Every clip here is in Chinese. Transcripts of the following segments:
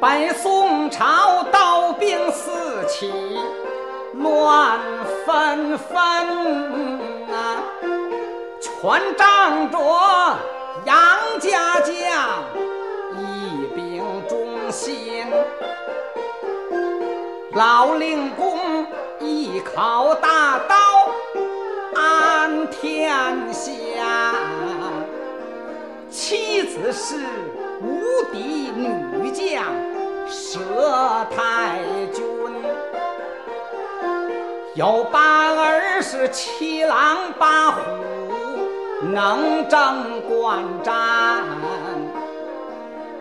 北宋朝刀兵四起，乱纷纷啊，全仗着杨家将一柄忠心，老令公一口大刀安天下，妻子是无敌女佘太君，有八儿是七狼八虎能征惯战，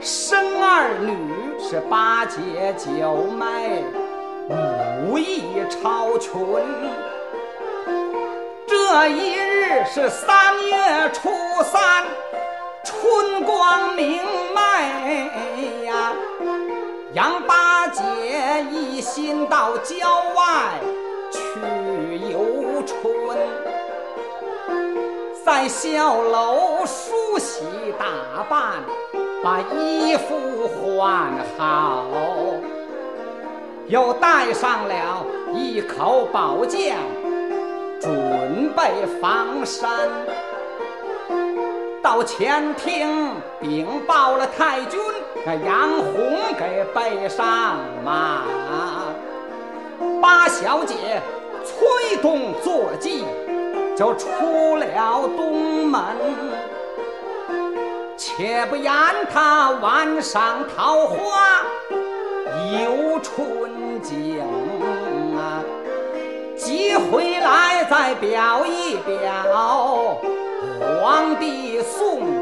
生儿女是八姐九妹武艺超群。这一日是三月初三，春光明媚。杨八姐一心到郊外去游春，在小楼梳洗打扮，把衣服换好，又带上了一口宝剑。准备防身，到前厅禀报了太君，那杨红给备上马。八小姐催动坐骑，就出了东门。且不言他晚赏桃花游春景啊。急回来再表一表，皇帝宋